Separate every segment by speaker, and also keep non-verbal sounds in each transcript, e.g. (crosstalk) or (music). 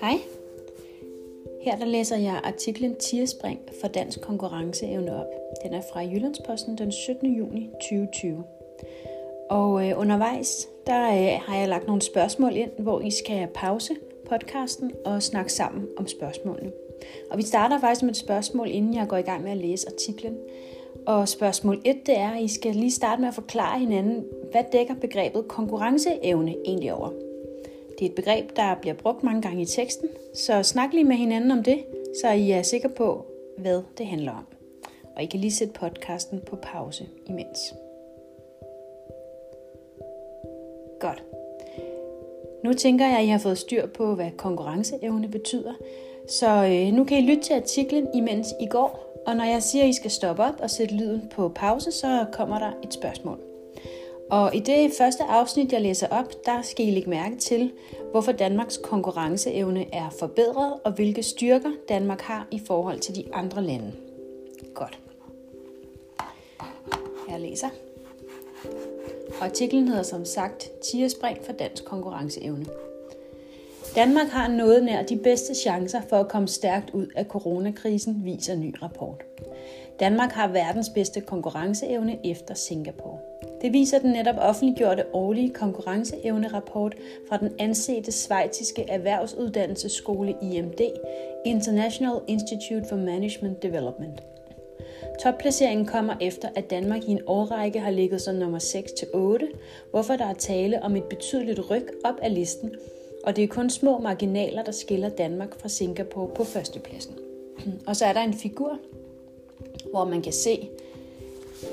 Speaker 1: Hej. Her der læser jeg artiklen Tierspring for dansk konkurrenceevne op. Den er fra Jyllandsposten den 17. juni 2020. Og øh, undervejs, der øh, har jeg lagt nogle spørgsmål ind, hvor I skal pause podcasten og snakke sammen om spørgsmålene. Og vi starter faktisk med et spørgsmål, inden jeg går i gang med at læse artiklen. Og spørgsmål 1, det er, at I skal lige starte med at forklare hinanden, hvad dækker begrebet konkurrenceevne egentlig over? Det er et begreb, der bliver brugt mange gange i teksten, så snak lige med hinanden om det, så I er sikre på, hvad det handler om. Og I kan lige sætte podcasten på pause imens. Godt. Nu tænker jeg, at I har fået styr på, hvad konkurrenceevne betyder. Så øh, nu kan I lytte til artiklen, imens I går. Og når jeg siger, at I skal stoppe op og sætte lyden på pause, så kommer der et spørgsmål. Og i det første afsnit, jeg læser op, der skal I lægge mærke til, hvorfor Danmarks konkurrenceevne er forbedret, og hvilke styrker Danmark har i forhold til de andre lande. Godt. Jeg læser. Artiklen hedder som sagt Tierspring for dansk konkurrenceevne. Danmark har noget nær de bedste chancer for at komme stærkt ud af coronakrisen, viser ny rapport. Danmark har verdens bedste konkurrenceevne efter Singapore. Det viser den netop offentliggjorte årlige konkurrenceevnerapport fra den ansete svejtiske erhvervsuddannelsesskole IMD, International Institute for Management Development. Topplaceringen kommer efter, at Danmark i en årrække har ligget som nummer 6-8, hvorfor der er tale om et betydeligt ryg op af listen, og det er kun små marginaler, der skiller Danmark fra Singapore på førstepladsen. (clears throat) Og så er der en figur, hvor man kan se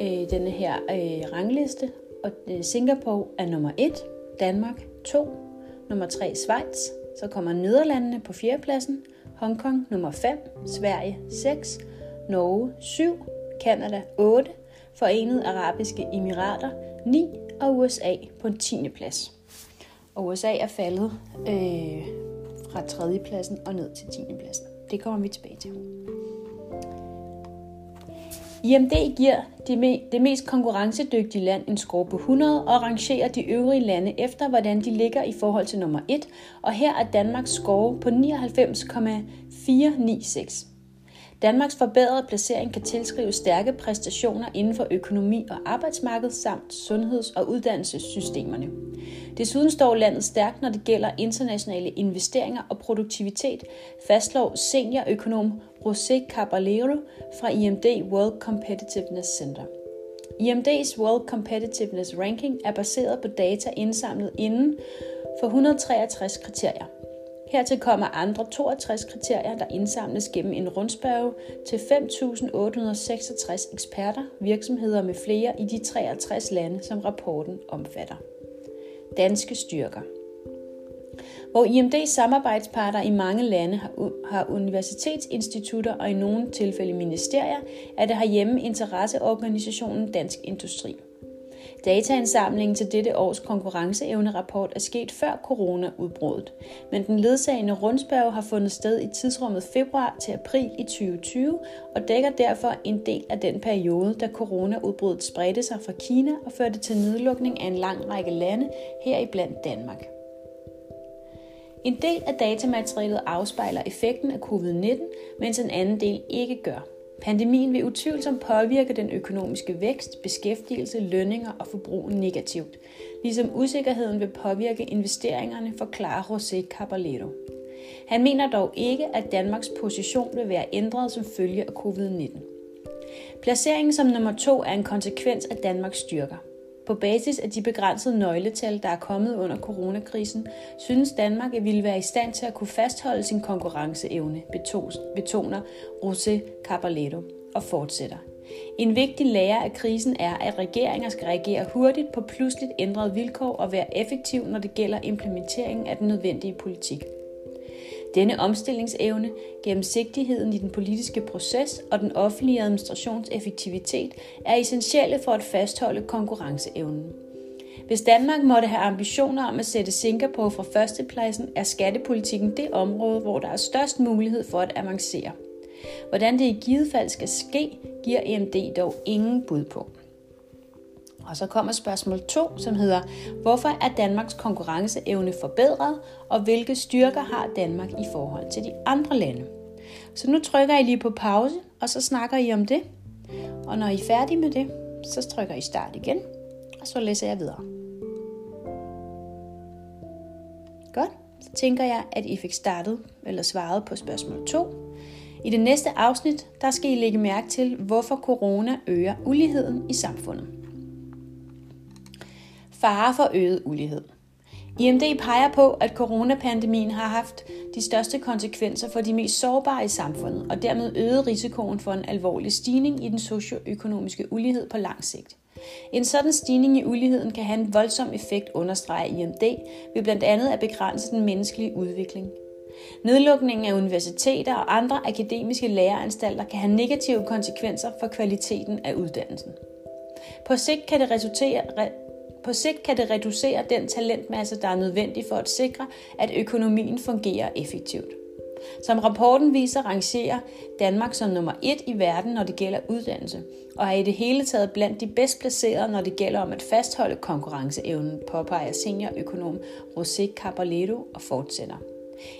Speaker 1: øh, denne her øh, rangliste, og øh, Singapore er nummer 1, Danmark 2, nummer 3 Schweiz, så kommer Nederlandene på fjerdepladsen, Hongkong nummer 5, Sverige 6, Norge 7, Kanada 8, Forenede Arabiske Emirater 9 og USA på en 10. plads. Og USA er faldet øh, fra 3. pladsen og ned til 10. pladsen. Det kommer vi tilbage til. IMD giver det mest konkurrencedygtige land en score på 100 og rangerer de øvrige lande efter, hvordan de ligger i forhold til nummer 1, og her er Danmarks score på 99,496. Danmarks forbedrede placering kan tilskrive stærke præstationer inden for økonomi og arbejdsmarked samt sundheds- og uddannelsessystemerne. Desuden står landet stærkt, når det gælder internationale investeringer og produktivitet, fastslår seniorøkonom José Caballero fra IMD World Competitiveness Center. IMD's World Competitiveness Ranking er baseret på data indsamlet inden for 163 kriterier. Hertil kommer andre 62 kriterier, der indsamles gennem en rundspørge til 5.866 eksperter, virksomheder med flere i de 63 lande, som rapporten omfatter. Danske styrker hvor IMD's samarbejdspartner i mange lande har universitetsinstitutter og i nogle tilfælde ministerier, er det herhjemme interesseorganisationen Dansk Industri. Dataindsamlingen til dette års konkurrenceevnerapport er sket før coronaudbruddet, men den ledsagende rundspørg har fundet sted i tidsrummet februar til april i 2020 og dækker derfor en del af den periode, da coronaudbruddet spredte sig fra Kina og førte til nedlukning af en lang række lande, heriblandt Danmark. En del af datamaterialet afspejler effekten af covid-19, mens en anden del ikke gør. Pandemien vil utvivlsomt påvirke den økonomiske vækst, beskæftigelse, lønninger og forbrug negativt, ligesom usikkerheden vil påvirke investeringerne, forklarer José Caballero. Han mener dog ikke, at Danmarks position vil være ændret som følge af covid-19. Placeringen som nummer to er en konsekvens af Danmarks styrker. På basis af de begrænsede nøgletal, der er kommet under coronakrisen, synes Danmark at ville være i stand til at kunne fastholde sin konkurrenceevne, betoner José Caballetto og fortsætter. En vigtig lære af krisen er, at regeringer skal reagere hurtigt på pludseligt ændrede vilkår og være effektiv, når det gælder implementeringen af den nødvendige politik. Denne omstillingsevne, gennemsigtigheden i den politiske proces og den offentlige administrations effektivitet er essentielle for at fastholde konkurrenceevnen. Hvis Danmark måtte have ambitioner om at sætte Singapore fra førstepladsen, er skattepolitikken det område, hvor der er størst mulighed for at avancere. Hvordan det i givet fald skal ske, giver EMD dog ingen bud på. Og så kommer spørgsmål 2, som hedder, hvorfor er Danmarks konkurrenceevne forbedret, og hvilke styrker har Danmark i forhold til de andre lande? Så nu trykker I lige på pause, og så snakker I om det. Og når I er færdige med det, så trykker I start igen, og så læser jeg videre. Godt, så tænker jeg, at I fik startet eller svaret på spørgsmål 2. I det næste afsnit, der skal I lægge mærke til, hvorfor corona øger uligheden i samfundet. Fare for øget ulighed. IMD peger på, at coronapandemien har haft de største konsekvenser for de mest sårbare i samfundet, og dermed øget risikoen for en alvorlig stigning i den socioøkonomiske ulighed på lang sigt. En sådan stigning i uligheden kan have en voldsom effekt, understreger IMD, ved blandt andet at begrænse den menneskelige udvikling. Nedlukningen af universiteter og andre akademiske læreanstalter kan have negative konsekvenser for kvaliteten af uddannelsen. På sigt kan det resultere, på sigt kan det reducere den talentmasse, der er nødvendig for at sikre, at økonomien fungerer effektivt. Som rapporten viser, rangerer Danmark som nummer et i verden, når det gælder uddannelse, og er i det hele taget blandt de bedst placerede, når det gælder om at fastholde konkurrenceevnen, påpeger seniorøkonom Rosé Caballero og fortsætter.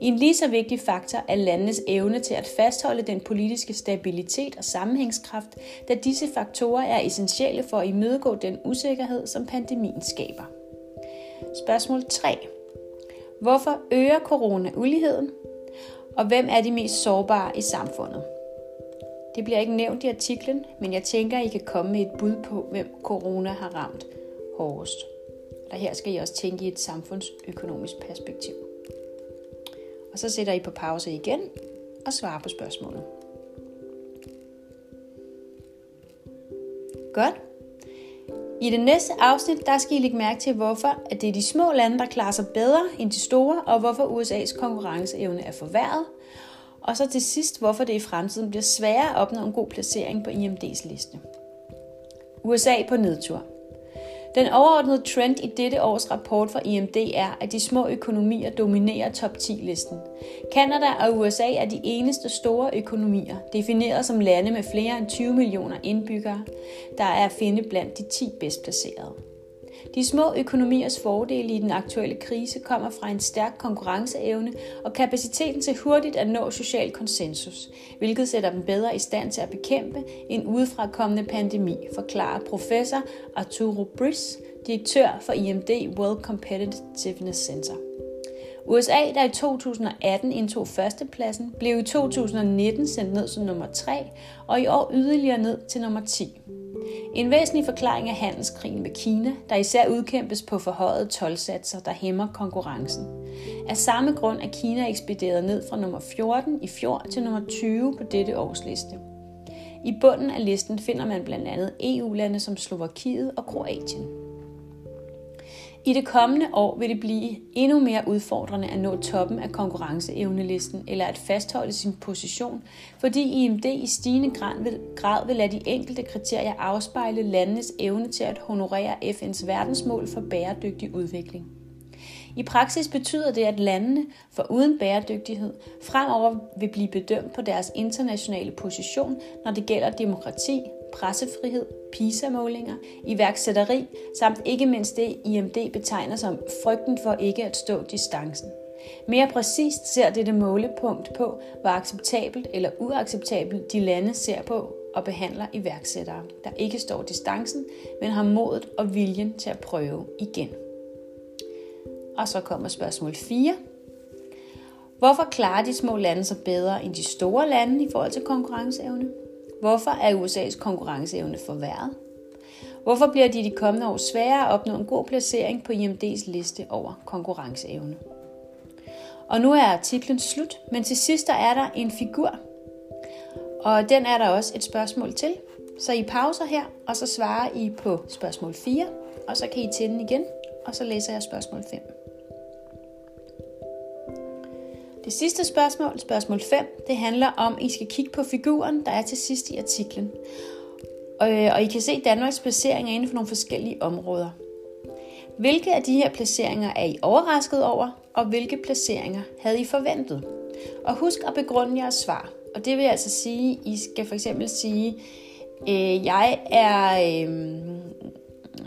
Speaker 1: En lige så vigtig faktor er landenes evne til at fastholde den politiske stabilitet og sammenhængskraft, da disse faktorer er essentielle for at imødegå den usikkerhed, som pandemien skaber. Spørgsmål 3. Hvorfor øger corona uligheden? Og hvem er de mest sårbare i samfundet? Det bliver ikke nævnt i artiklen, men jeg tænker, I kan komme med et bud på, hvem corona har ramt hårdest. Og her skal I også tænke i et samfundsøkonomisk perspektiv. Og så sætter I på pause igen og svarer på spørgsmålet. Godt. I det næste afsnit, der skal I lægge mærke til, hvorfor at det er de små lande, der klarer sig bedre end de store, og hvorfor USA's konkurrenceevne er forværret. Og så til sidst, hvorfor det i fremtiden bliver sværere at opnå en god placering på IMD's liste. USA på nedtur. Den overordnede trend i dette års rapport fra IMD er, at de små økonomier dominerer top 10-listen. Kanada og USA er de eneste store økonomier, defineret som lande med flere end 20 millioner indbyggere, der er at finde blandt de 10 bedst placerede. De små økonomiers fordele i den aktuelle krise kommer fra en stærk konkurrenceevne og kapaciteten til hurtigt at nå social konsensus, hvilket sætter dem bedre i stand til at bekæmpe en udefrakommende pandemi, forklarer professor Arturo Briss, direktør for IMD World Competitiveness Center. USA, der i 2018 indtog førstepladsen, blev i 2019 sendt ned som nummer 3, og i år yderligere ned til nummer 10. En væsentlig forklaring er handelskrigen med Kina, der især udkæmpes på forhøjede tolvsatser, der hæmmer konkurrencen. Af samme grund er Kina ekspederet ned fra nummer 14 i fjor til nummer 20 på dette års liste. I bunden af listen finder man blandt andet EU-lande som Slovakiet og Kroatien. I det kommende år vil det blive endnu mere udfordrende at nå toppen af konkurrenceevnelisten eller at fastholde sin position, fordi IMD i stigende grad vil lade de enkelte kriterier afspejle landenes evne til at honorere FN's verdensmål for bæredygtig udvikling. I praksis betyder det, at landene for uden bæredygtighed fremover vil blive bedømt på deres internationale position, når det gælder demokrati, pressefrihed, PISA-målinger, iværksætteri samt ikke mindst det, IMD betegner som frygten for ikke at stå distancen. Mere præcist ser dette målepunkt på, hvor acceptabelt eller uacceptabelt de lande ser på og behandler iværksættere, der ikke står distancen, men har modet og viljen til at prøve igen. Og så kommer spørgsmål 4. Hvorfor klarer de små lande sig bedre end de store lande i forhold til konkurrenceevne? Hvorfor er USA's konkurrenceevne forværret? Hvorfor bliver de de kommende år sværere at opnå en god placering på IMD's liste over konkurrenceevne? Og nu er artiklen slut, men til sidst er der en figur, og den er der også et spørgsmål til. Så I pauser her, og så svarer I på spørgsmål 4, og så kan I tænde igen, og så læser jeg spørgsmål 5. Det sidste spørgsmål, spørgsmål 5, det handler om, at I skal kigge på figuren, der er til sidst i artiklen. Og, øh, og I kan se Danmarks placeringer inden for nogle forskellige områder. Hvilke af de her placeringer er I overrasket over, og hvilke placeringer havde I forventet? Og husk at begrunde jeres svar. Og det vil altså sige, I skal for eksempel sige, øh, jeg er... Øh,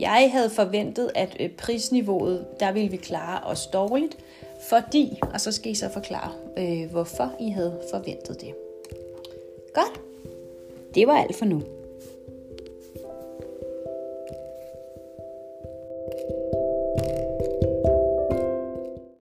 Speaker 1: jeg havde forventet, at øh, prisniveauet, der ville vi klare os dårligt, fordi, og så skal I så forklare, øh, hvorfor I havde forventet det. Godt, det var alt for nu.